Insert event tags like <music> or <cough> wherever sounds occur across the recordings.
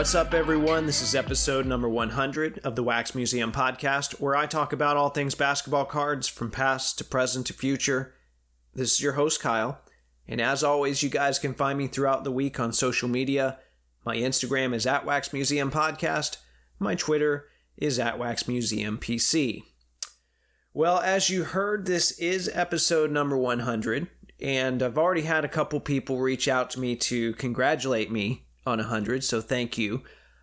What's up, everyone? This is episode number 100 of the Wax Museum podcast, where I talk about all things basketball cards from past to present to future. This is your host, Kyle. And as always, you guys can find me throughout the week on social media. My Instagram is at Wax Museum Podcast. My Twitter is at Wax Museum PC. Well, as you heard, this is episode number 100, and I've already had a couple people reach out to me to congratulate me on 100, so thank you.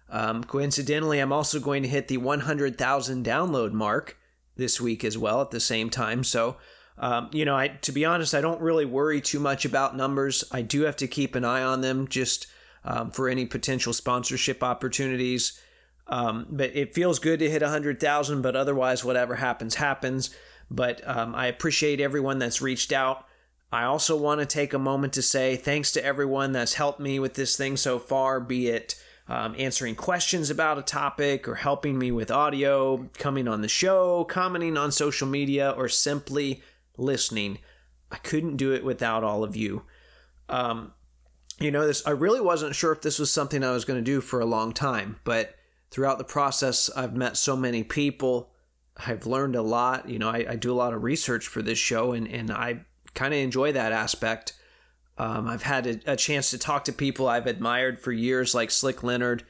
Um, coincidentally, I'm also going to hit the 100,000 download mark this week as well at the same time. So, um, you know, I to be honest, I don't really worry too much about numbers. I do have to keep an eye on them just um, for any potential sponsorship opportunities. Um, but it feels good to hit 100,000, but otherwise, whatever happens, happens. But um, I appreciate everyone that's reached out. I also want to take a moment to say thanks to everyone that's helped me with this thing so far, be it um, answering questions about a topic or helping me with audio, coming on the show, commenting on social media, or simply listening. I couldn't do it without all of you. Um, you know, this I really wasn't sure if this was something I was going to do for a long time, but throughout the process, I've met so many people. I've learned a lot. You know, I, I do a lot of research for this show, and, and I kind of enjoy that aspect. Um, I've had a, a, chance to talk to people I've admired for years, like Slick Leonard.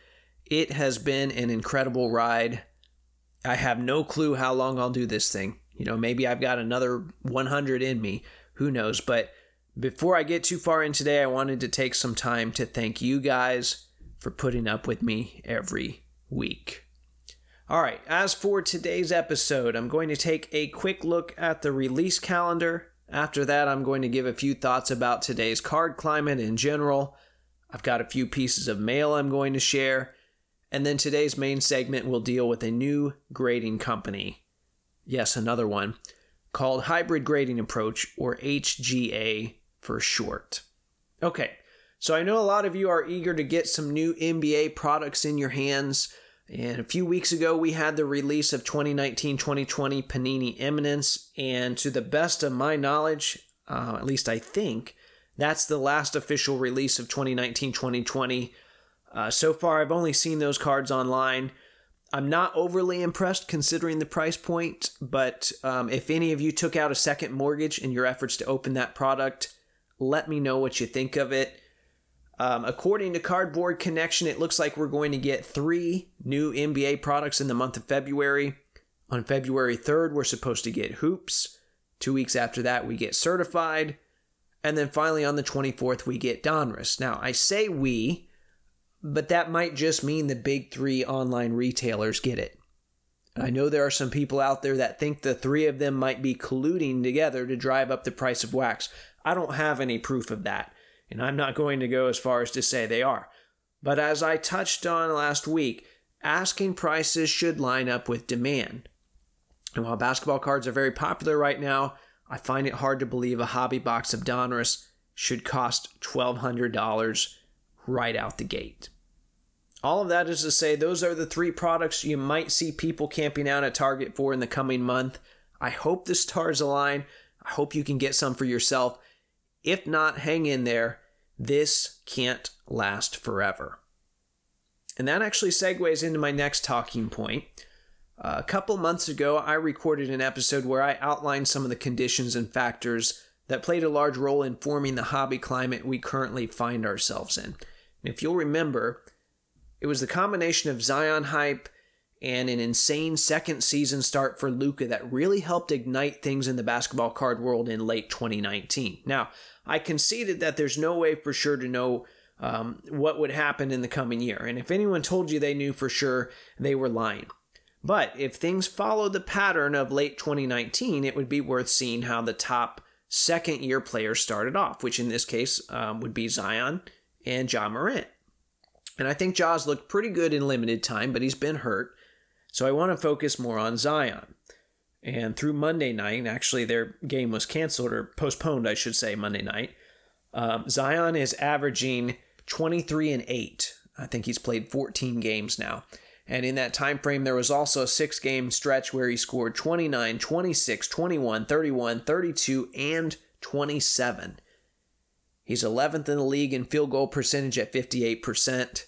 It has been an incredible ride. I have no clue how long I'll do this thing. You know, maybe I've got another 100 in me. Who knows? But before I get too far in today, I wanted to take some time to thank you guys for putting up with me every week. All right, as for today's episode, I'm going to take a quick look at the release calendar after that, I'm going to give a few thoughts about today's card climate in general. I've got a few pieces of mail I'm going to share. And then today's main segment will deal with a new grading company. Yes, another one called Hybrid Grading Approach, or HGA for short. Okay, so I know a lot of you are eager to get some new NBA products in your hands. And a few weeks ago, we had the release of 2019 2020 Panini Eminence. And to the best of my knowledge, uh, at least I think, that's the last official release of 2019 2020. Uh, so far, I've only seen those cards online. I'm not overly impressed considering the price point, but um, if any of you took out a second mortgage in your efforts to open that product, let me know what you think of it. Um, according to Cardboard Connection, it looks like we're going to get three new NBA products in the month of February. On February 3rd, we're supposed to get Hoops. Two weeks after that, we get Certified. And then finally, on the 24th, we get Donruss. Now, I say we, but that might just mean the big three online retailers get it. I know there are some people out there that think the three of them might be colluding together to drive up the price of wax. I don't have any proof of that and I'm not going to go as far as to say they are. But as I touched on last week, asking prices should line up with demand. And while basketball cards are very popular right now, I find it hard to believe a hobby box of Donruss should cost $1,200 right out the gate. All of that is to say, those are the three products you might see people camping out at Target for in the coming month. I hope the stars align. I hope you can get some for yourself. If not, hang in there. This can't last forever. And that actually segues into my next talking point. Uh, a couple months ago, I recorded an episode where I outlined some of the conditions and factors that played a large role in forming the hobby climate we currently find ourselves in. And if you'll remember, it was the combination of Zion hype and an insane second season start for Luka that really helped ignite things in the basketball card world in late 2019. Now, I conceded that there's no way for sure to know um, what would happen in the coming year. And if anyone told you they knew for sure, they were lying. But if things follow the pattern of late 2019, it would be worth seeing how the top second year players started off, which in this case um, would be Zion and Ja Morant. And I think Ja's looked pretty good in limited time, but he's been hurt. So I want to focus more on Zion. And through Monday night, actually, their game was canceled or postponed, I should say, Monday night. Um, Zion is averaging 23 and 8. I think he's played 14 games now. And in that time frame, there was also a six game stretch where he scored 29, 26, 21, 31, 32, and 27. He's 11th in the league in field goal percentage at 58%.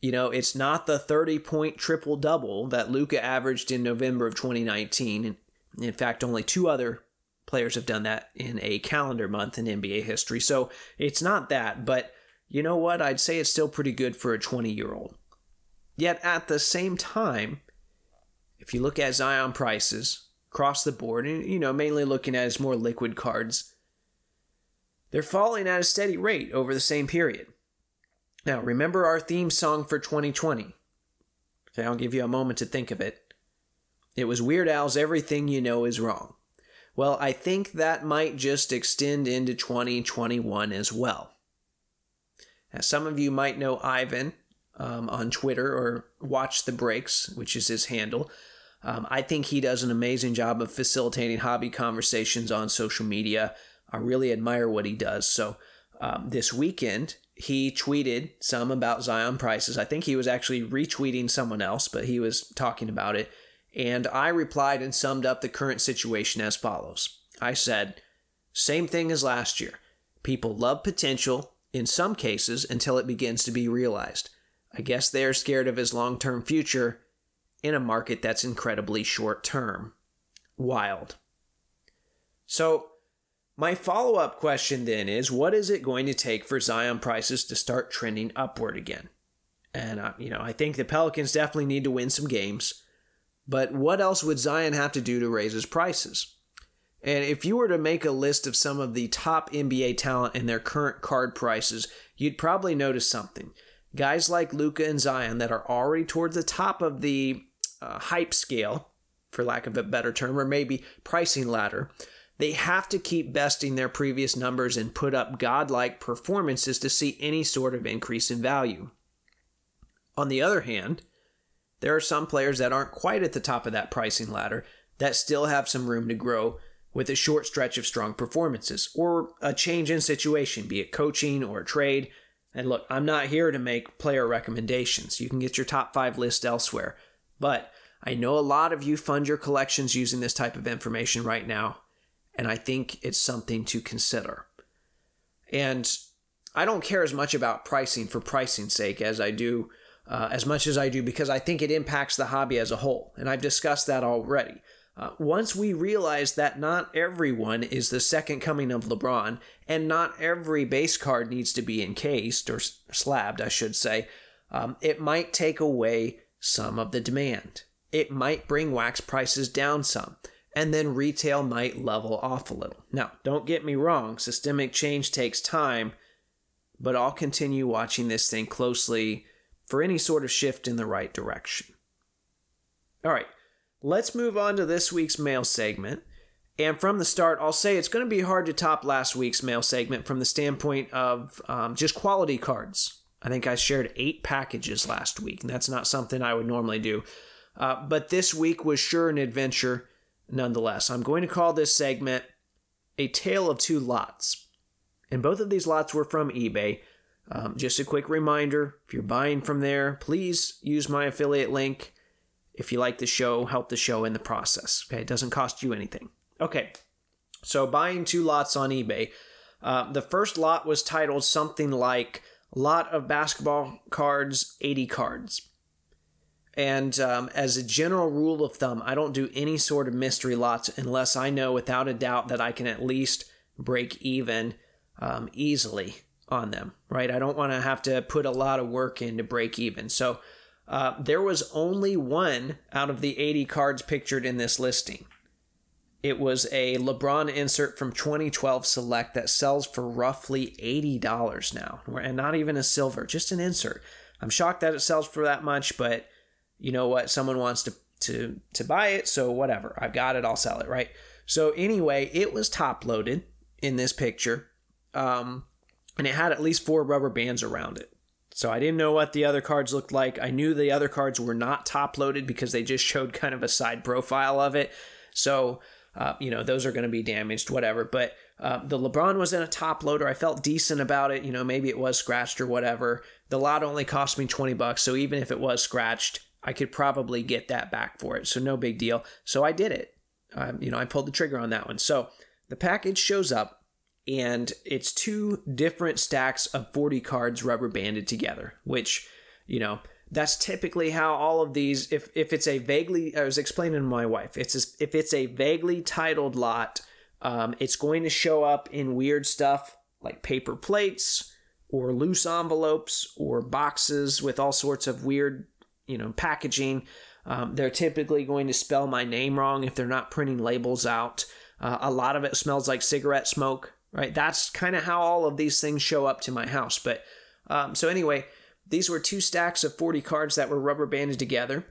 You know, it's not the 30 point triple double that Luka averaged in November of 2019. In fact, only two other players have done that in a calendar month in NBA history. So it's not that, but you know what? I'd say it's still pretty good for a 20 year old. Yet at the same time, if you look at Zion prices across the board, and you know, mainly looking at his more liquid cards, they're falling at a steady rate over the same period. Now, remember our theme song for 2020. Okay, I'll give you a moment to think of it. It was Weird Al's Everything You Know Is Wrong. Well, I think that might just extend into 2021 as well. As some of you might know Ivan um, on Twitter or Watch the Breaks, which is his handle. Um, I think he does an amazing job of facilitating hobby conversations on social media. I really admire what he does. So um, this weekend, he tweeted some about Zion prices. I think he was actually retweeting someone else, but he was talking about it. And I replied and summed up the current situation as follows I said, same thing as last year. People love potential in some cases until it begins to be realized. I guess they are scared of his long term future in a market that's incredibly short term. Wild. So, my follow up question then is what is it going to take for Zion prices to start trending upward again? And, uh, you know, I think the Pelicans definitely need to win some games. But what else would Zion have to do to raise his prices? And if you were to make a list of some of the top NBA talent and their current card prices, you'd probably notice something. Guys like Luka and Zion that are already towards the top of the uh, hype scale, for lack of a better term, or maybe pricing ladder, they have to keep besting their previous numbers and put up godlike performances to see any sort of increase in value. On the other hand, there are some players that aren't quite at the top of that pricing ladder that still have some room to grow with a short stretch of strong performances or a change in situation, be it coaching or a trade. And look, I'm not here to make player recommendations. You can get your top five list elsewhere. But I know a lot of you fund your collections using this type of information right now, and I think it's something to consider. And I don't care as much about pricing for pricing's sake as I do, uh, as much as I do because I think it impacts the hobby as a whole. And I've discussed that already. Uh, once we realize that not everyone is the second coming of LeBron, and not every base card needs to be encased or slabbed, I should say, um, it might take away some of the demand. It might bring wax prices down some and then retail might level off a little. Now, don't get me wrong, systemic change takes time, but I'll continue watching this thing closely for any sort of shift in the right direction. All right, let's move on to this week's mail segment. And from the start, I'll say it's going to be hard to top last week's mail segment from the standpoint of um, just quality cards. I think I shared eight packages last week, and that's not something I would normally do. Uh, but this week was sure an adventure nonetheless. I'm going to call this segment A Tale of Two Lots. And both of these lots were from eBay. Um, just a quick reminder if you're buying from there, please use my affiliate link. If you like the show, help the show in the process. Okay, it doesn't cost you anything. Okay, so buying two lots on eBay. Uh, the first lot was titled something like Lot of Basketball Cards, 80 Cards. And um, as a general rule of thumb, I don't do any sort of mystery lots unless I know without a doubt that I can at least break even um, easily on them, right? I don't want to have to put a lot of work in to break even. So uh, there was only one out of the 80 cards pictured in this listing. It was a LeBron insert from 2012 Select that sells for roughly $80 now, and not even a silver, just an insert. I'm shocked that it sells for that much, but you know what, someone wants to to to buy it, so whatever. I've got it, I'll sell it, right? So anyway, it was top loaded in this picture. Um, and it had at least four rubber bands around it. So I didn't know what the other cards looked like. I knew the other cards were not top loaded because they just showed kind of a side profile of it. So, uh, you know, those are going to be damaged, whatever. But uh, the LeBron was in a top loader. I felt decent about it. You know, maybe it was scratched or whatever. The lot only cost me 20 bucks. So even if it was scratched, I could probably get that back for it. So no big deal. So I did it. Um, you know, I pulled the trigger on that one. So the package shows up and it's two different stacks of 40 cards rubber banded together, which you know, that's typically how all of these if if it's a vaguely I was explaining to my wife, it's a, if it's a vaguely titled lot, um, it's going to show up in weird stuff like paper plates or loose envelopes or boxes with all sorts of weird, you know, packaging. Um, they're typically going to spell my name wrong if they're not printing labels out. Uh, a lot of it smells like cigarette smoke, right? That's kind of how all of these things show up to my house. But um, so anyway, these were two stacks of 40 cards that were rubber banded together.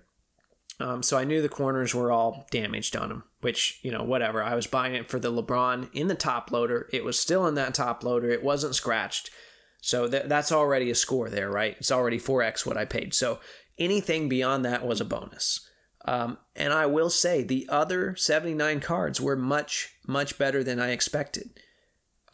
Um, so I knew the corners were all damaged on them, which, you know, whatever. I was buying it for the LeBron in the top loader. It was still in that top loader. It wasn't scratched. So th- that's already a score there, right? It's already 4x what I paid. So anything beyond that was a bonus. Um, and I will say the other 79 cards were much, much better than I expected.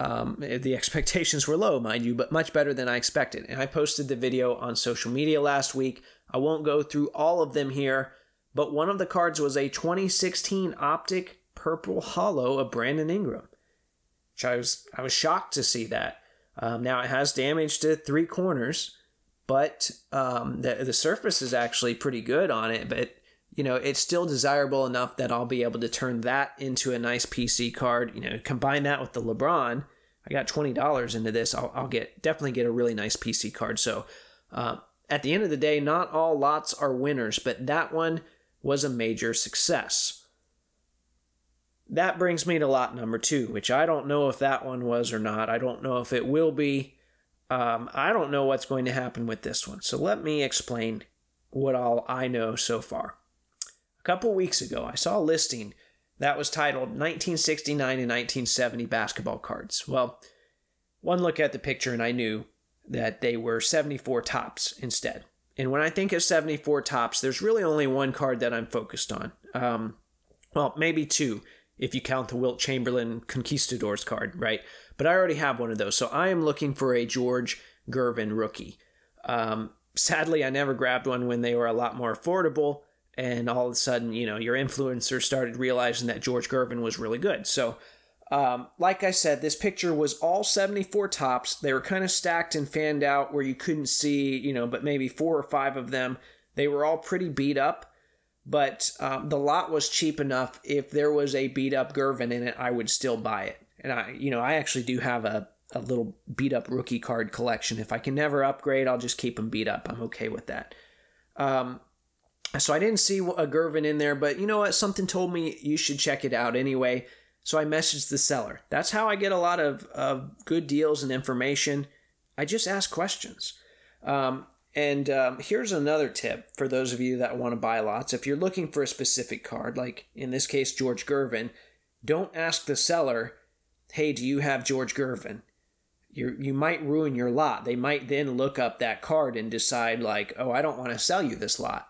Um, the expectations were low, mind you, but much better than I expected. And I posted the video on social media last week. I won't go through all of them here, but one of the cards was a 2016 Optic Purple Holo of Brandon Ingram, which I was I was shocked to see that. Um, now it has damage to three corners, but um, the the surface is actually pretty good on it. But you know, it's still desirable enough that I'll be able to turn that into a nice PC card. You know, combine that with the LeBron. I got twenty dollars into this. I'll, I'll, get definitely get a really nice PC card. So, uh, at the end of the day, not all lots are winners, but that one was a major success. That brings me to lot number two, which I don't know if that one was or not. I don't know if it will be. Um, I don't know what's going to happen with this one. So let me explain what all I know so far. A couple weeks ago, I saw a listing that was titled 1969 and 1970 basketball cards. Well, one look at the picture and I knew that they were 74 Topps instead. And when I think of 74 Topps, there's really only one card that I'm focused on. Um, well, maybe two if you count the Wilt Chamberlain Conquistadors card, right? But I already have one of those. So I am looking for a George Gervin rookie. Um, sadly, I never grabbed one when they were a lot more affordable and all of a sudden, you know, your influencer started realizing that George Gervin was really good. So, um, like I said, this picture was all 74 Topps. They were kind of stacked and fanned out where you couldn't see, you know, but maybe four or five of them. They were all pretty beat up, but um, the lot was cheap enough. If there was a beat up Gervin in it, I would still buy it. And I, you know, I actually do have a, a little beat up rookie card collection. If I can never upgrade, I'll just keep them beat up. I'm okay with that. Um, so I didn't see a Gervin in there, but you know what? Something told me you should check it out anyway. So I messaged the seller. That's how I get a lot of, of good deals and information. I just ask questions. Um, and um, here's another tip for those of you that want to buy lots. If you're looking for a specific card, like in this case, George Gervin, don't ask the seller, hey, do you have George Gervin? You, you might ruin your lot. They might then look up that card and decide, like, oh, I don't want to sell you this lot.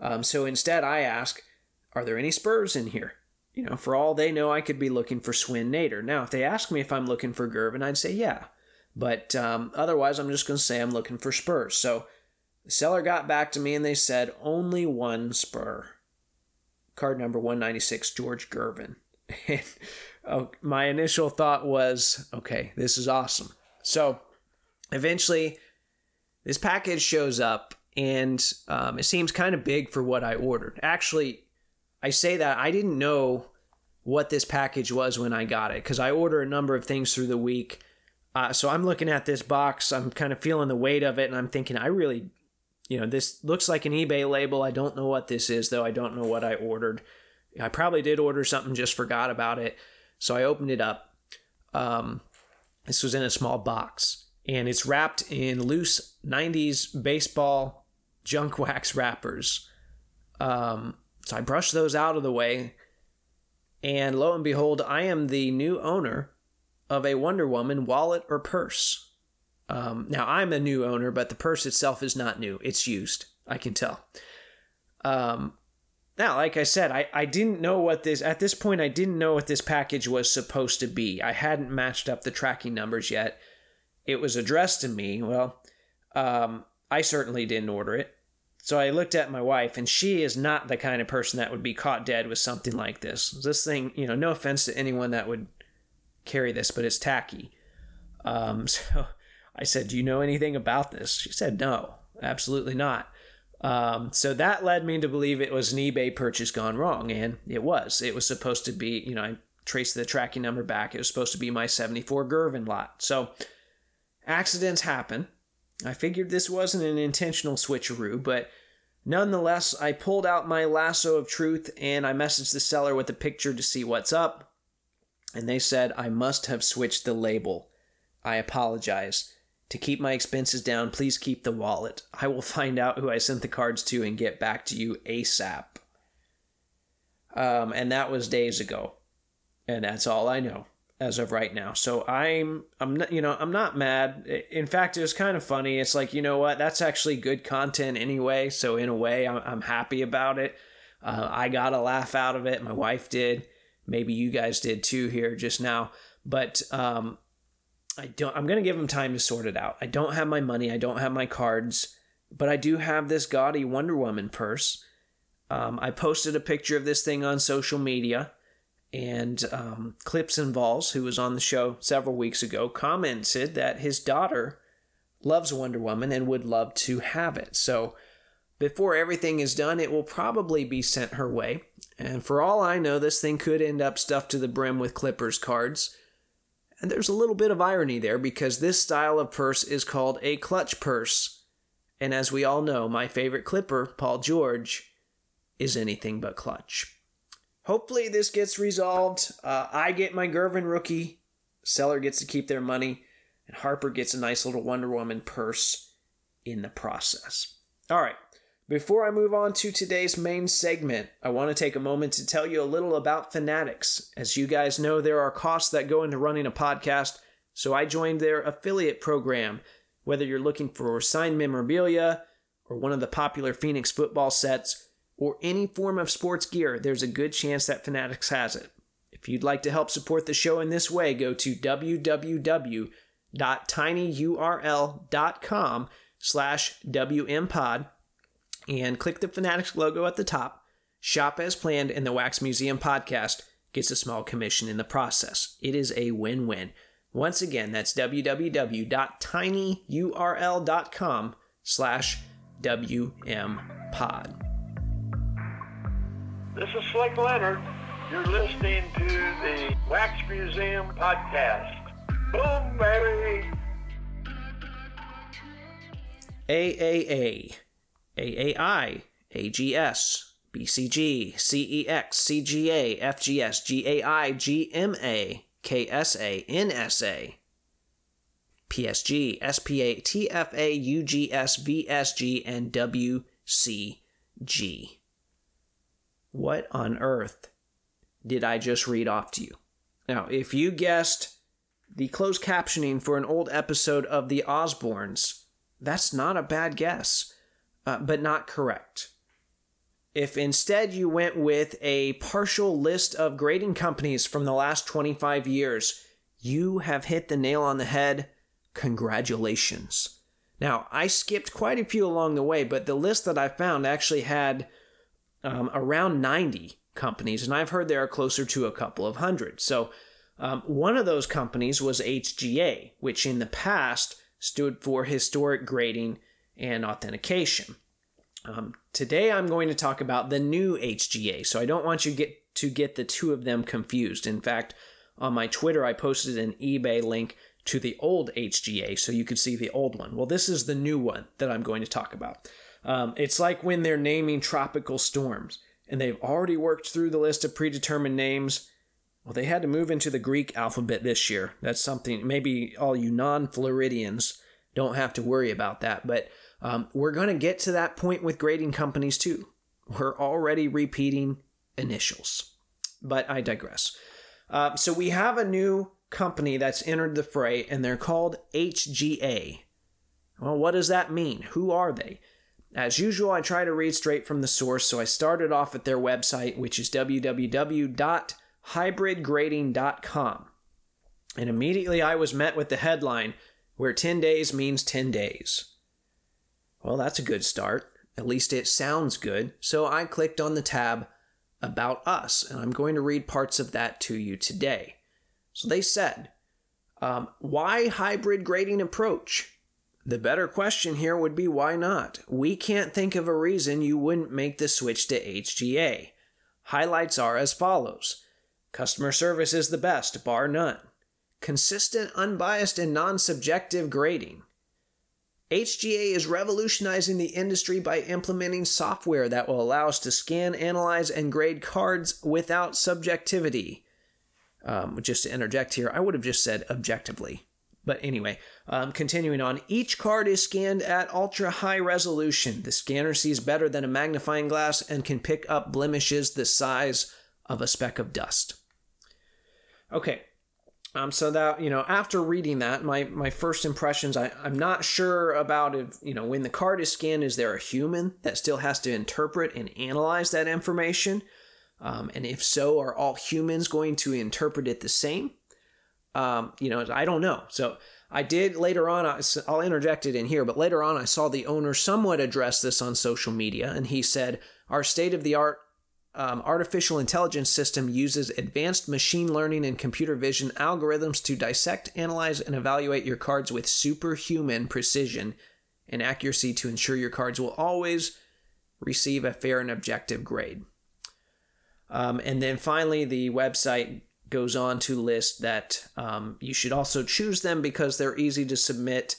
Um, so instead, I ask, are there any Spurs in here? You know, for all they know, I could be looking for Swen Nater. Now, if they ask me if I'm looking for Gervin, I'd say yeah. But um, otherwise, I'm just going to say I'm looking for Spurs. So the seller got back to me and they said only one Spur. Card number 196, George Gervin. <laughs> And oh, my initial thought was, okay, this is awesome. So eventually, this package shows up and um, it seems kind of big for what I ordered. Actually, I say that I didn't know what this package was when I got it because I order a number of things through the week. Uh, so I'm looking at this box, I'm kind of feeling the weight of it, and I'm thinking, I really, you know, this looks like an eBay label. I don't know what this is, though. I don't know what I ordered. I probably did order something, just forgot about it. So I opened it up. Um, this was in a small box, and it's wrapped in loose 90s baseball junk <laughs> wax wrappers. Um, so I brushed those out of the way, and lo and behold, I am the new owner of a Wonder Woman wallet or purse. Um, now I'm a new owner, but the purse itself is not new; it's used. I can tell. Um, now, like I said, I, I didn't know what this at this point. I didn't know what this package was supposed to be. I hadn't matched up the tracking numbers yet. It was addressed to me. Well, um, I certainly didn't order it. So I looked at my wife, and she is not the kind of person that would be caught dead with something like this. This thing, you know, no offense to anyone that would carry this, but it's tacky. Um, <laughs> so I said, Do you know anything about this? She said, No. absolutely not. Um, so that led me to believe it was an eBay purchase gone wrong, and it was. It was supposed to be, you know, I traced the tracking number back. It was supposed to be my 74 Gervin lot. So accidents happen. I figured this wasn't an intentional switcheroo, but nonetheless, I pulled out my lasso of truth and I messaged the seller with a picture to see what's up. And they said I must have switched the label. I apologize. To keep my expenses down, please keep the wallet. I will <laughs> find out who I sent the cards to and get back to you ASAP. Um, and that was days ago. And that's all I know as of right now. So I'm I'm not you know I'm not mad. In fact, it was kind of funny. It's like you know what that's actually good content anyway. So in a way, I'm, I'm happy about it. Uh, I got a laugh out of it. My wife did. Maybe you guys did too here just now. But um, I don't. I'm gonna give him time to sort it out. I don't have my money. I don't have my cards, but I do have this gaudy Wonder Woman purse. Um, I posted a picture of this thing on social media, and um, Clips and Vols, who was on the show several weeks ago, commented that his daughter loves Wonder Woman and would love to have it. So before everything is done, it will probably be sent her way. And for all I know, this thing could end up stuffed to the brim with Clippers cards. And there's a little bit of irony there because this style of purse is called a clutch purse. And as we all know, my favorite Clipper, Paul George, is anything but clutch. Hopefully, this gets resolved. Uh, I get my Gervin rookie, seller gets to keep their money, and Harper gets a nice little Wonder Woman purse in the process. All right. Before I move on to today's main segment, I want to take a moment to tell you a little about Fanatics. As you guys know, there are costs that go into running a podcast, so I joined their affiliate program. Whether you're looking for signed memorabilia or one of the popular Phoenix football sets or any form of sports gear, there's a good chance that Fanatics has it. If you'd like to help support the show in this way, go to www.tinyurl.com slash wmpod and click the Fanatics logo at the top. Shop as planned, and the Wax Museum podcast gets a small commission in the process. It is a win win. Once again, that's www.tinyurl.com slash wmpod. This is Slick Leonard. You're listening to the Wax Museum podcast. Boom, baby! AAA. AAI, AGS, BCG, CEX, CGA, FGS, GAI, GMA, KSA, NSA, PSG, SPA, TFA, UGS, VSG, and WCG. What on earth did I just read off to you? Now, if you guessed the closed captioning for an old episode of The Osbournes, that's not a bad guess uh, but not correct. If instead you went with a partial list of grading companies from the last 25 years, you have hit the nail on the head. Congratulations. Now, I skipped quite a few along the way, but the list that I found actually had um, around 90 companies, and I've heard there are closer to a couple of hundred. So, um, one of those companies was HGA, which in the past stood for Historic Grading and authentication. Um, today I'm going to talk about the new HGA, so I don't want you get to get the two of them confused. In fact, on my Twitter I posted an eBay link to the old HGA so you could see the old one. Well, this is the new one that I'm going to talk about. Um, it's like when they're naming tropical storms and they've already worked through the list of predetermined names. Well, they had to move into the Greek alphabet this year. That's something maybe all you non Floridians don't have to worry about that. But um, we're going to get to that point with grading companies too. We're already repeating initials, but I digress. Uh, so we have a new company that's entered the fray, and they're called HGA. Well, what does that mean? Who are they? As usual, I try to read straight from the source, so I started off at their website, which is www.hybridgrading.com. And immediately I was met with the headline, where 10 days means 10 days. Well, that's a good start. At least it sounds good. So I clicked on the tab About Us, and I'm going to read parts of that to you today. So they said, um, Why hybrid grading approach? The better question here would be why not? We can't think of a reason you wouldn't make the switch to HGA. Highlights are as follows Customer service is the best, bar none. Consistent, unbiased, and non subjective grading. HGA is revolutionizing the industry by implementing software that will allow us to scan, analyze, and grade cards without subjectivity. Um, just to interject here, I would have just said objectively. But anyway, um, continuing on, each card is scanned at ultra high resolution. The scanner sees better than a magnifying glass and can pick up blemishes the size of a speck of dust. Okay, um, so that you know, after reading that, my my first impressions, I, I'm not sure about if you know when the card is scanned, is there a human that still has to interpret and analyze that information? Um, and if so, are all humans going to interpret it the same? Um, you know, I don't know. So I did later on. I'll interject it in here, but later on, I saw the owner somewhat address this on social media, and he said, "Our state of the art um, artificial intelligence system uses advanced machine learning and computer vision algorithms to dissect, analyze, and evaluate your cards with superhuman precision and accuracy to ensure your cards will always receive a fair and objective grade. Um, and then finally, the website goes on to list that um, you should also choose them because they're easy to submit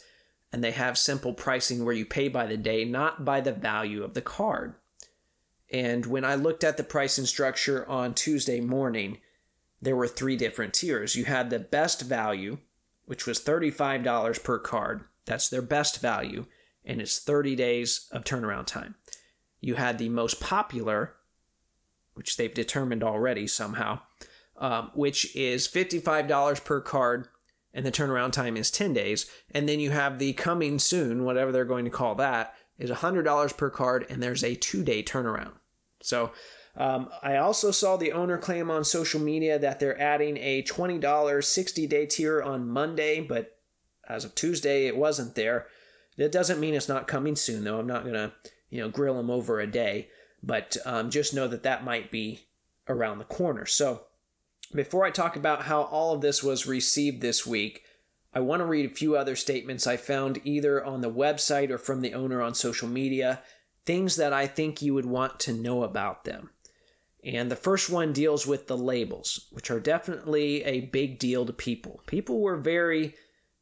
and they have simple pricing where you pay by the day, not by the value of the card. And when I looked at the pricing structure on Tuesday morning, there were three different tiers. You had the best value, which was $35 per card. That's their best value, and it's 30 days of turnaround time. You had the most popular, which they've determined already somehow, um, which is $55 per card, and the turnaround time is 10 days. And then you have the coming soon, whatever they're going to call that, is $100 per card, and there's a two day turnaround. So um, I also saw the owner claim on social media that they're adding a $20 60 day tier on Monday, but as of Tuesday, it wasn't there. That doesn't mean it's not coming soon, though. I'm not going to, you know, grill them over a day, but um, just know that that might be around the corner. So before I talk about how all of this was received this week, I want to read a few other statements I found either on the website or from the owner on social media things that I think you would want to know about them. And the first one deals with the labels, which are definitely a big deal to people. People were very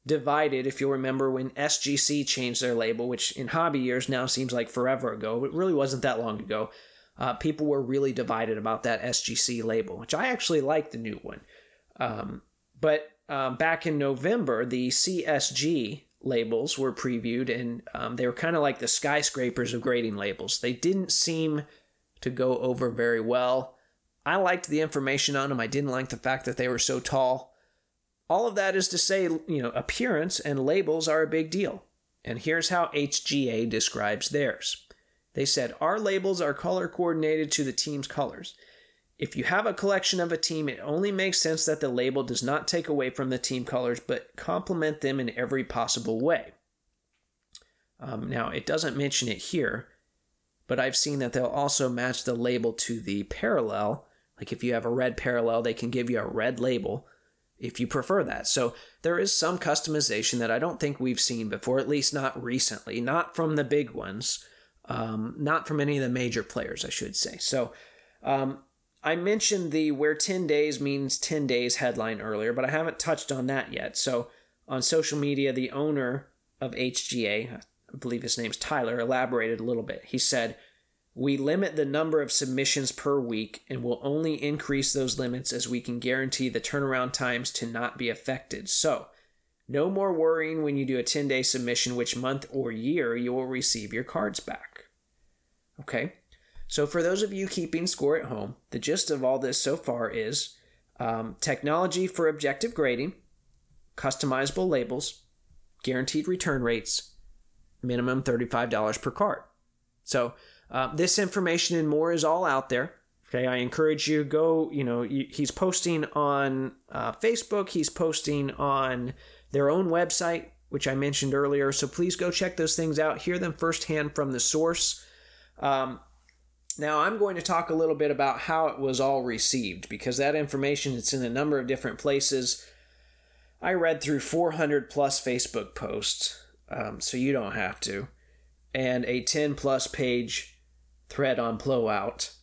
divided, if you'll remember, when SGC changed their label, which in hobby years now seems like forever ago. It really wasn't that long ago. Uh, people were really divided about that SGC label, which I actually like the new one. Um, but um, back in November, the CSG labels were previewed, and um, they were kind of like the skyscrapers of grading labels. They didn't seem to go over very well. I liked the information on them. I didn't like the fact that they were so tall. All of that is to say, you know, appearance and labels are a big deal. And here's how HGA describes theirs. They said, Our labels are color coordinated to the team's colors. If you have a collection of a team, it only makes sense that the label does not take away from the team colors, but complement them in every possible way. Um, now, it doesn't mention it here, but I've seen that they'll also match the label to the parallel. Like if you have a red parallel, they can give you a red label if you prefer that. So there is some customization that I don't think we've seen before, at least not recently, not from the big ones, um, not from any of the major players, I should say. So um, I mentioned the where 10 days means 10 days headline earlier, but I haven't touched on that yet. So on social media, the owner of HGA, I believe his name's Tyler, elaborated a little bit. He said, We limit the number of submissions per week and will only increase those limits as we can guarantee the turnaround times to not be affected. So, no more worrying when you do a 10 day submission which month or year you will receive your cards back. Okay? So, for those of you keeping score at home, the gist of all this so far is um, technology for objective grading, customizable labels, guaranteed return rates, minimum $35 per card. So, uh, this information and more is all out there. Okay, I encourage you go. You know, he's posting on uh, Facebook. He's posting on their own website, which I mentioned earlier. So please go check those things out. Hear them firsthand from the source. Um, now, I'm going to talk a little bit about how it was all received because that information it's in a number of different places. I read through 400 plus Facebook posts. um, so you don't have to, and a 10 plus page thread on blowout,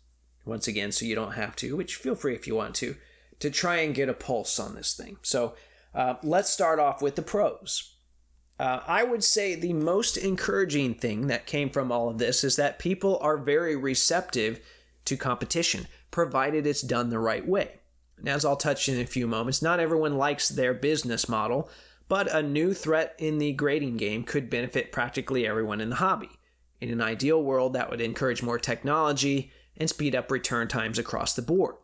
once again, so you don't have to, which feel free if you want to, to try and get a pulse on this thing. So uh, let's start off with the pros. Uh, I would say the most encouraging thing that came from all of this is that people are very receptive to competition, provided it's done the right way. And as I'll touch in a few moments, not everyone likes their business model, but a new threat in the grading game could benefit practically everyone in the hobby. In an ideal world, that would encourage more technology and speed up return times across the board.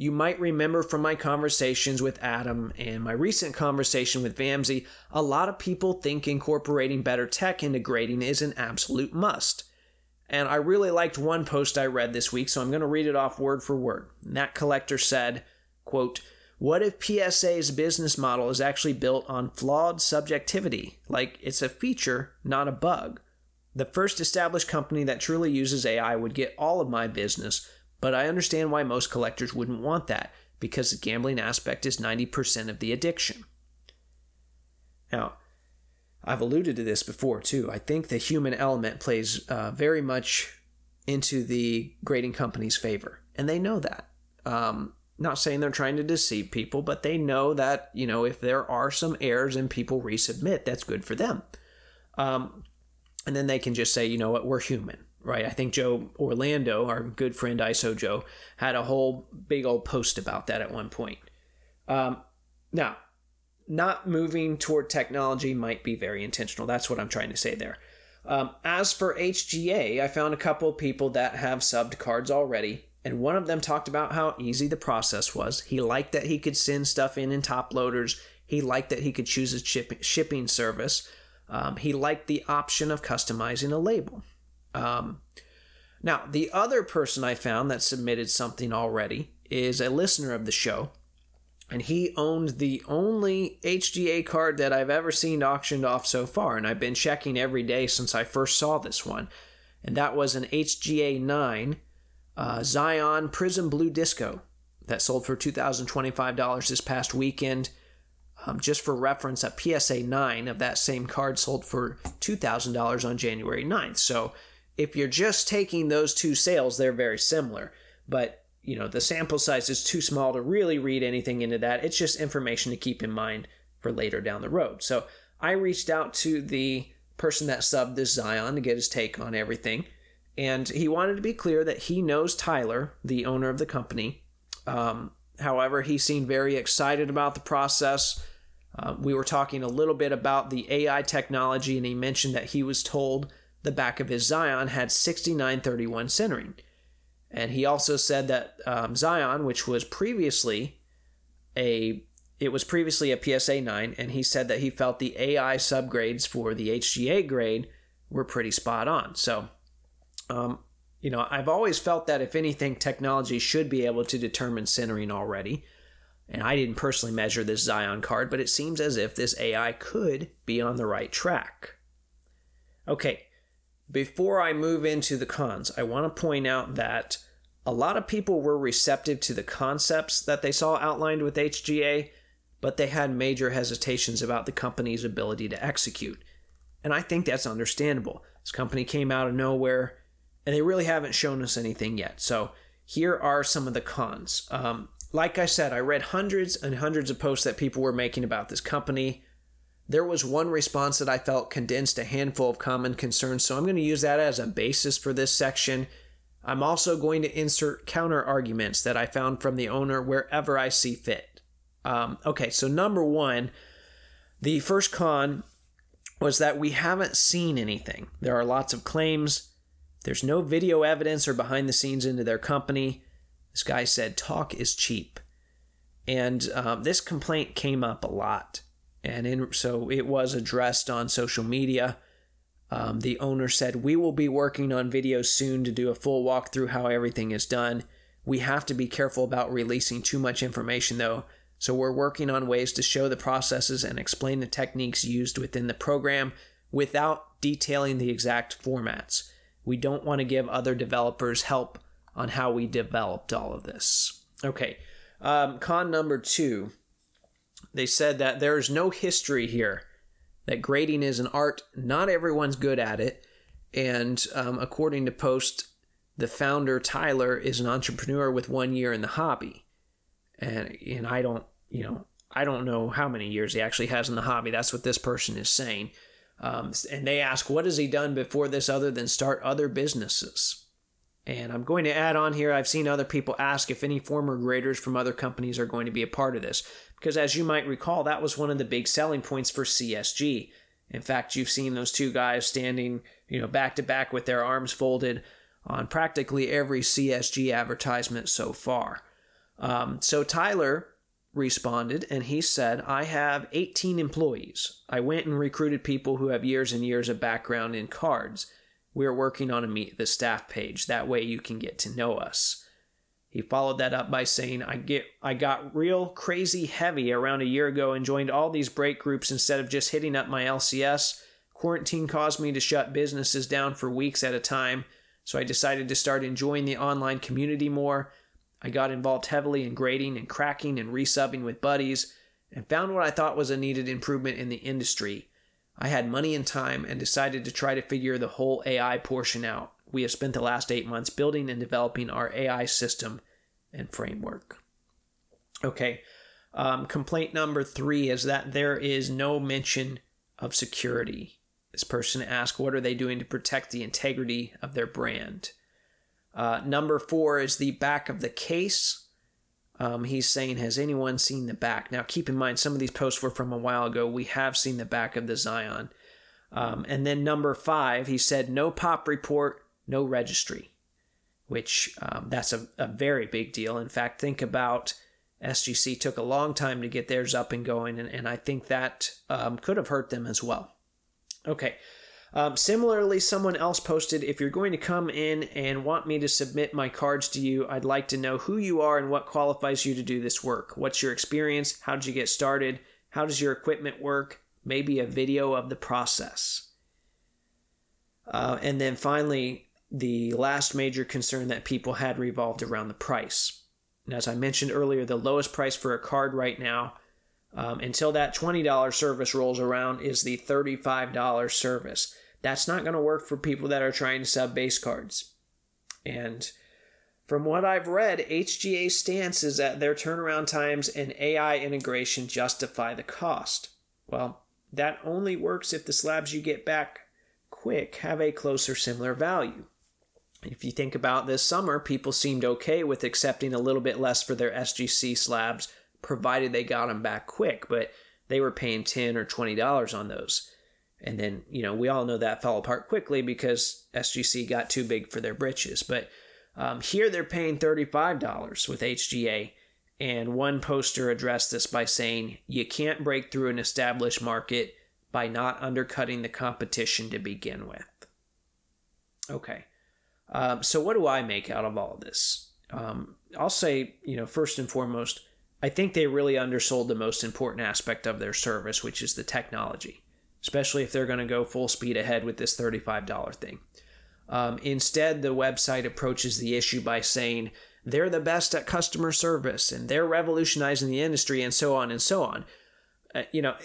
You might remember from my conversations with Adam and my recent conversation with Vamsy, a lot of people think incorporating better tech into grading is an absolute must. And I really liked one post I read this week, so I'm going to read it off word for word. And that collector said, quote, what if PSA's business model is actually built on flawed subjectivity, like it's a feature, not a bug? The first established company that truly uses AI would get all of my business, but I understand why most collectors wouldn't want that, because the gambling aspect is 90% of the addiction. Now, I've alluded to this before too. I think the human element plays uh, very much into the grading company's favor, and they know that. Um, not saying they're trying to deceive people, but they know that you know if there are some errors and people resubmit, that's good for them. Um, and then they can just say, you know what, we're human right? I think Joe Orlando, our good friend ISO Joe, had a whole big old post about that at one point. Um, now, not moving toward technology might be very intentional. That's what I'm trying to say there. Um, as for HGA, I found a couple of people that have subbed cards already, and one of them talked about how easy the process was. He liked that he could send stuff in in top loaders. He liked that he could choose a ship- shipping service. Um, he liked the option of customizing a label. Um, now, the other person I found that submitted something already is a listener of the show, and he owned the only HGA card that I've ever seen auctioned off so far, and I've been checking every day since I first saw this one, and that was an HGA 9 uh, Zion Prism Blue Disco that sold for $2,025 this past weekend. Um, just for reference, a PSA 9 of that same card sold for $2,000 on January 9th. So if you're just taking those two sales, they're very similar. But, you know, the sample size is too small to really read anything into that. It's just information to keep in mind for later down the road. So I reached out to the person that subbed this Zion to get his take on everything. And he wanted to be clear that he knows Tyler, the owner of the company. Um, however, he seemed very excited about the process. Uh, we were talking a little bit about the AI technology, and he mentioned that he was told the back of his Zion had 6931 centering. And he also said that um, Zion, which was previously a it was previously a PSA 9, and he said that he felt the AI subgrades for the HGA grade were pretty spot on. So, um, you know, I've always felt that if anything, technology should be able to determine centering already. And I didn't personally measure this Zion card, but it seems as if this AI could be on the right track. Okay, before I move into the cons, I want to point out that a lot of people were receptive to the concepts that they saw outlined with HGA, but they had major hesitations about the company's ability to execute. And I think that's understandable. This company came out of nowhere, and they really haven't shown us anything yet. So here are some of the cons. Um, like I said, I read hundreds and hundreds of posts that people were making about this company. There was one response that I felt condensed a handful of common concerns, so I'm going to use that as a basis for this section. I'm also going to insert counter arguments that I found from the owner wherever I see fit. Um, okay, so number one, the first con was that we haven't seen anything. There are lots of claims. There's no video evidence or behind the scenes into their company. This guy said talk is cheap. And um, this complaint came up a lot and in, so it was addressed on social media. Um, the owner said, We will be working on videos soon to do a full walkthrough how everything is done. We have to be careful about releasing too much information, though, so we're working on ways to show the processes and explain the techniques used within the program without detailing the exact formats. We don't want to give other developers help on how we developed all of this. Okay, um, con number two they said that there is no history here that grading is an art, not everyone's good at it. And um, according to Post, the founder, Tyler, is an entrepreneur with one year in the hobby. And, and I don't, you know, I don't know how many years he actually has in the hobby. That's what this person is saying. Um, and they ask, what has he done before this other than start other businesses? And I'm going to add on here, I've seen other people ask if any former graders from other companies are going to be a part of this. Because as you might recall, that was one of the big selling points for CSG. In fact, you've seen those two guys standing, you know, back to back with their arms folded on practically every CSG advertisement so far. Um, so Tyler responded and he said, I have 18 employees. I went and recruited people who have years and years of background in cards. We're working on a meet the staff page. That way you can get to know us. He followed that up by saying, I get I got real crazy heavy around a year ago and joined all these break groups instead of just hitting up my LCS. Quarantine caused me to shut businesses down for weeks at a time, so I decided to start enjoying the online community more I got involved heavily in grading and cracking and resubbing with buddies and found what I thought was a needed improvement in the industry. I had money and time and decided to try to figure the whole AI portion out. We have spent the last eight months building and developing our AI system and framework. Okay, um, complaint number three is that there is no mention of security. This person asked, What are they doing to protect the integrity of their brand? Uh, number four is the back of the case. Um, he's saying, Has anyone seen the back? Now, keep in mind, some of these posts were from a while ago. We have seen the back of the Zion. Um, and then number five, he said, No pop report, no registry, which um, that's a, a very big deal. In fact, think about SGC took a long time to get theirs up and going, and, and I think that um, could have hurt them as well. Okay, um, similarly, someone else posted if you're going to come in and want me to submit my cards to you, I'd like to know who you are and what qualifies you to do this work. What's your experience? How did you get started? How does your equipment work? Maybe a video of the process. Uh, and then finally, the last major concern that people had revolved around the price. And as I mentioned earlier, the lowest price for a card right now, um, until that $20 service rolls around, is the $35 service. That's not going to work for people that are trying to sub base cards. And from what I've read, HGA's stance is that their turnaround times and AI integration justify the cost. Well, that only works if the slabs you get back quick have a closer similar value. If you think about this summer, people seemed okay with accepting a little bit less for their SGC slabs, provided they got them back quick, but they were paying 10 or $20 on those. And then, you know, we all know that fell apart quickly because SGC got too big for their britches. But um, here they're paying $35 with HGA. And one poster addressed this by saying, you can't break through an established market by not undercutting the competition to begin with. Okay. Um, so, what do I make out of all of this? Um, I'll say, you know, first and foremost, I think they really undersold the most important aspect of their service, which is the technology especially if they're going to go full speed ahead with this $35 thing. Um, instead, the website approaches the issue by saying they're the best at customer service and they're revolutionizing the industry and so on and so on. Uh, you know,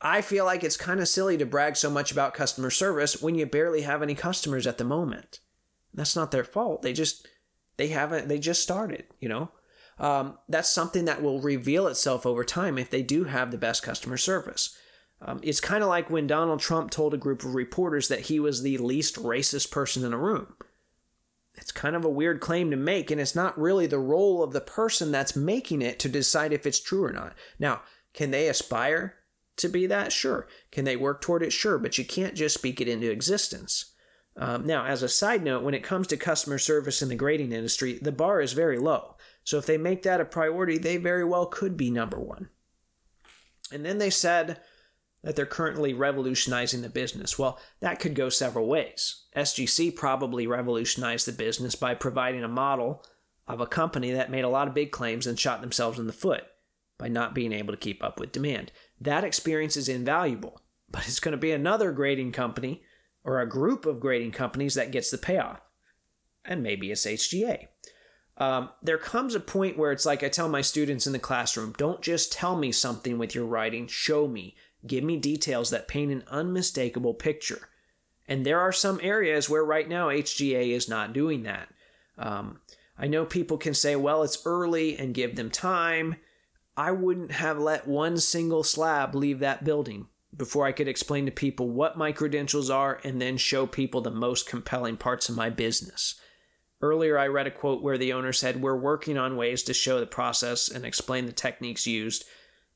I feel like it's kind of silly to brag so much about customer service when you barely have any customers at the moment. That's not their fault. They just they haven't they just started, you know. Um, that's something that will reveal itself over time if they do have the best customer service. Um, it's kind of like when Donald Trump told a group of reporters that he was the least racist person in a room. It's kind of a weird claim to make, and it's not really the role of the person that's making it to decide if it's true or not. Now, can they aspire to be that? Sure. Can they work toward it? Sure. But you can't just speak it into existence. Um, now, as a side note, when it comes to customer service in the grading industry, the bar is very low. So if they make that a priority, they very well could be number one. And then they said, that they're currently revolutionizing the business. Well, that could go several ways. SGC probably revolutionized the business by providing a model of a company that made a lot of big claims and shot themselves in the foot by not being able to keep up with demand. That experience is invaluable, but it's going to be another grading company or a group of grading companies that gets the payoff. And maybe it's HGA. Um, there comes a point where it's like I tell my students in the classroom don't just tell me something with your writing, show me. Give me details that paint an unmistakable picture. And there are some areas where right now HGA is not doing that. Um, I know people can say, well, it's early and give them time. I wouldn't have let one single slab leave that building before I could explain to people what my credentials are and then show people the most compelling parts of my business. Earlier, I read a quote where the owner said, We're working on ways to show the process and explain the techniques used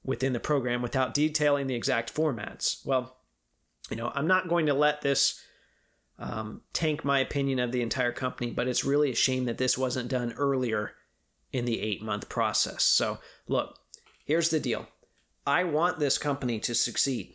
within the program without detailing the exact formats. Well, you know, I'm not going to let this um, tank my opinion of the entire company, but it's really a shame that this wasn't done earlier in the eight month process. So, look, here's the deal I want this company to succeed.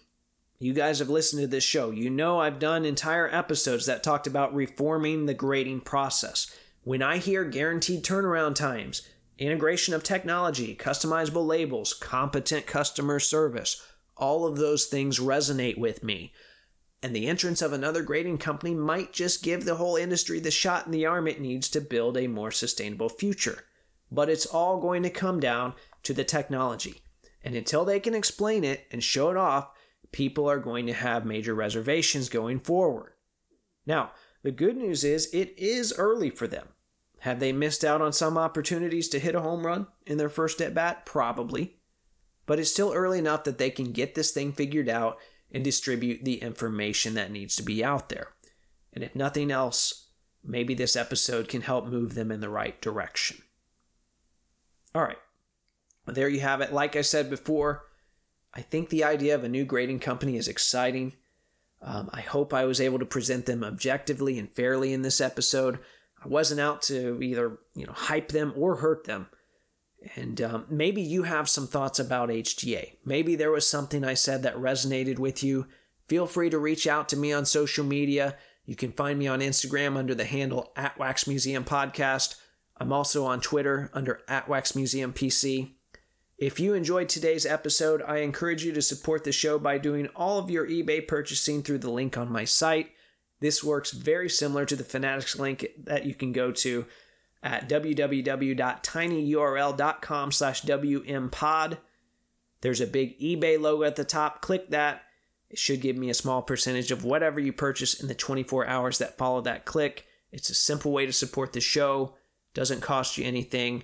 You guys have listened to this show. You know I've done entire episodes that talked about reforming the grading process. When I hear guaranteed turnaround times, integration of technology, customizable labels, competent customer service, all of those things resonate with me. And the entrance of another grading company might just give the whole industry the shot in the arm it needs to build a more sustainable future. But it's all going to come down to the technology. And until they can explain it and show it off, people are going to have major reservations going forward. Now, the good news is it is early for them. Have they missed out on some opportunities to hit a home run in their first at bat? Probably. But it's still early enough that they can get this thing figured out and distribute the information that needs to be out there. And if nothing else, maybe this episode can help move them in the right direction. All right. There you have it. Like I said before, I think the idea of a new grading company is exciting. Um, I hope I was able to present them objectively and fairly in this episode. I wasn't out to either you know hype them or hurt them. And um, maybe you have some thoughts about HGA. Maybe there was something I said that resonated with you. Feel free to reach out to me on social media. You can find me on Instagram under the handle at Wax Museum Podcast. I'm also on Twitter under at Wax Museum PC. If you enjoyed today's episode, I encourage you to support the show by doing all of your eBay purchasing through the link on my site. This works very similar to the Fanatics link that you can go to at www.tinyurl.com slash wmpod. There's a big eBay logo at the top. Click that. It should give me a small percentage of whatever you purchase in the 24 hours that follow that click. It's a simple way to support the show. Doesn't cost you anything,